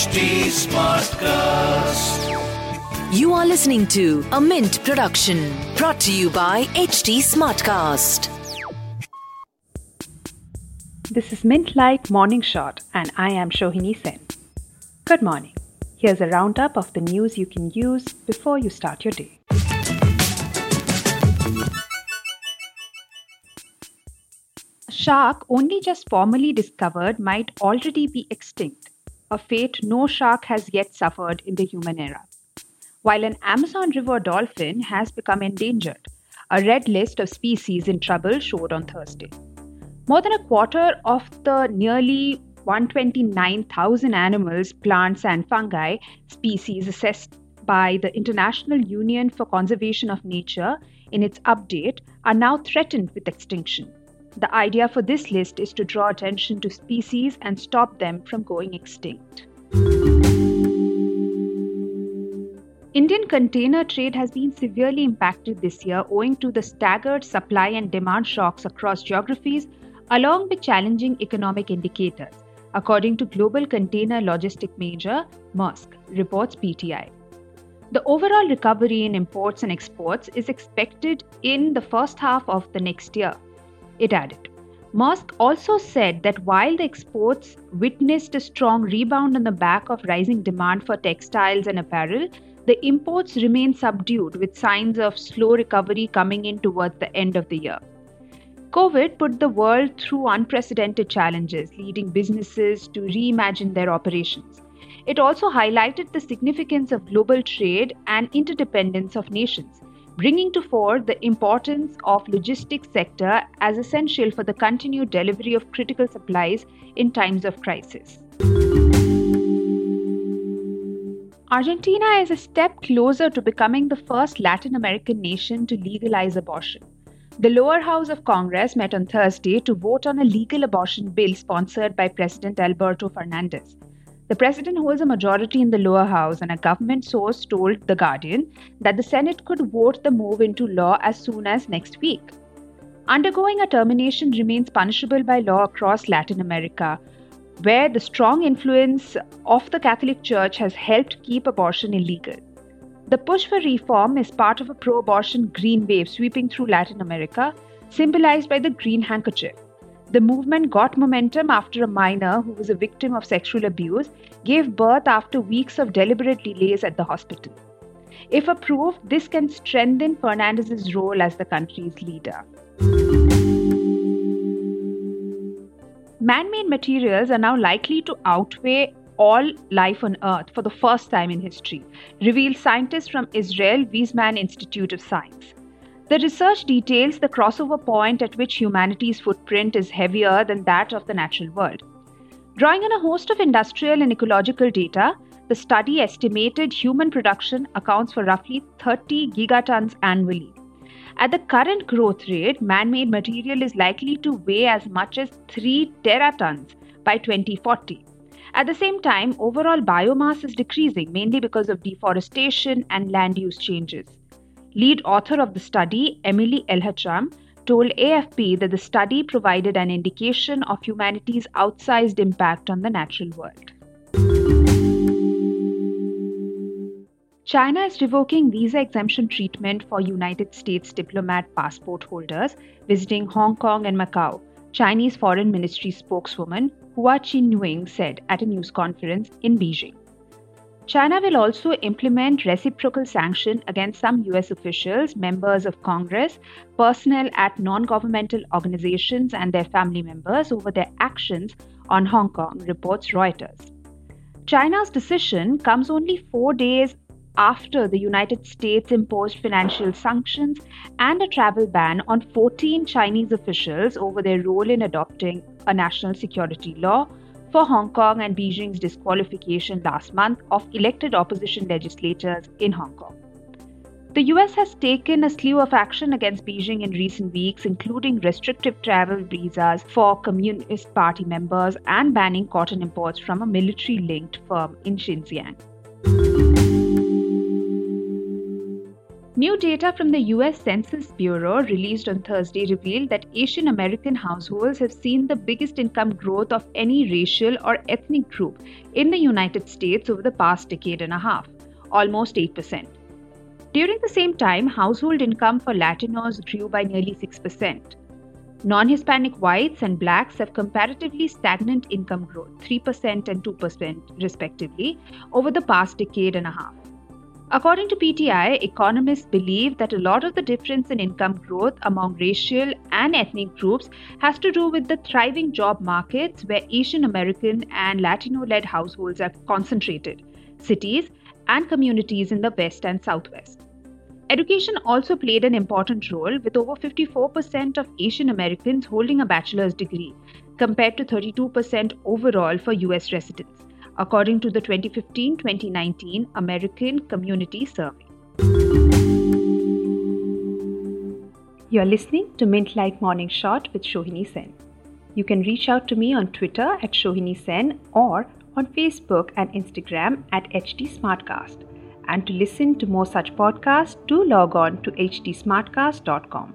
HT Smartcast. You are listening to a Mint production brought to you by HT Smartcast. This is Mint Light Morning Shot, and I am Shohini Sen. Good morning. Here's a roundup of the news you can use before you start your day. A shark only just formally discovered might already be extinct, a fate no shark has yet suffered in the human era. While an Amazon River dolphin has become endangered, a red list of species in trouble showed on Thursday. More than a quarter of the nearly 129,000 animals, plants, and fungi species assessed by the International Union for Conservation of Nature in its update are now threatened with extinction. The idea for this list is to draw attention to species and stop them from going extinct. Indian container trade has been severely impacted this year owing to the staggered supply and demand shocks across geographies, along with challenging economic indicators, according to global container logistic major Maersk, reports PTI. The overall recovery in imports and exports is expected in the first half of the next year. It added. Maersk also said that while the exports witnessed a strong rebound on the back of rising demand for textiles and apparel, the imports remain subdued with signs of slow recovery coming in towards the end of the year. COVID put the world through unprecedented challenges, leading businesses to reimagine their operations. It also highlighted the significance of global trade and interdependence of nations, bringing to fore the importance of logistics sector as essential for the continued delivery of critical supplies in times of crisis. Argentina is a step closer to becoming the first Latin American nation to legalize abortion. The lower house of Congress met on Thursday to vote on a legal abortion bill sponsored by President Alberto Fernandez. The president holds a majority in the lower house, and a government source told The Guardian that the Senate could vote the move into law as soon as next week. Undergoing a termination remains punishable by law across Latin America, where the strong influence of the Catholic Church has helped keep abortion illegal. The push for reform is part of a pro abortion green wave sweeping through Latin America, symbolized by the green handkerchief. The movement got momentum after a minor who was a victim of sexual abuse gave birth after weeks of deliberate delays at the hospital. If approved, this can strengthen Fernandez's role as the country's leader. Man made materials are now likely to outweigh all life on Earth for the first time in history, revealed scientists from Israel Weizmann Institute of Science. The research details the crossover point at which humanity's footprint is heavier than that of the natural world. Drawing on a host of industrial and ecological data, the study estimated human production accounts for roughly 30 gigatons annually, at the current growth rate, man made material is likely to weigh as much as 3 teratons by 2040. At the same time, overall biomass is decreasing mainly because of deforestation and land use changes. Lead author of the study, Emily Elhacham, told AFP that the study provided an indication of humanity's outsized impact on the natural world. China is revoking visa exemption treatment for United States diplomat passport holders visiting Hong Kong and Macau, Chinese Foreign Ministry spokeswoman Hua Chunying said at a news conference in Beijing. China will also implement reciprocal sanction against some US officials, members of Congress, personnel at non-governmental organizations and their family members over their actions on Hong Kong, reports Reuters. China's decision comes only 4 days after the United States imposed financial sanctions and a travel ban on 14 Chinese officials over their role in adopting a national security law for Hong Kong and Beijing's disqualification last month of elected opposition legislators in Hong Kong. The US has taken a slew of action against Beijing in recent weeks, including restrictive travel visas for Communist Party members and banning cotton imports from a military linked firm in Xinjiang. New data from the US Census Bureau released on Thursday revealed that Asian American households have seen the biggest income growth of any racial or ethnic group in the United States over the past decade and a half, almost 8%. During the same time, household income for Latinos grew by nearly 6%. Non Hispanic whites and blacks have comparatively stagnant income growth, 3% and 2% respectively, over the past decade and a half. According to PTI, economists believe that a lot of the difference in income growth among racial and ethnic groups has to do with the thriving job markets where Asian American and Latino led households are concentrated, cities and communities in the West and Southwest. Education also played an important role, with over 54% of Asian Americans holding a bachelor's degree, compared to 32% overall for US residents according to the 2015 2019 American Community Survey. You're listening to Mint Like Morning Shot with Shohini Sen. You can reach out to me on Twitter at Shohini Sen or on Facebook and Instagram at HT Smartcast. And to listen to more such podcasts, do log on to htsmartcast.com.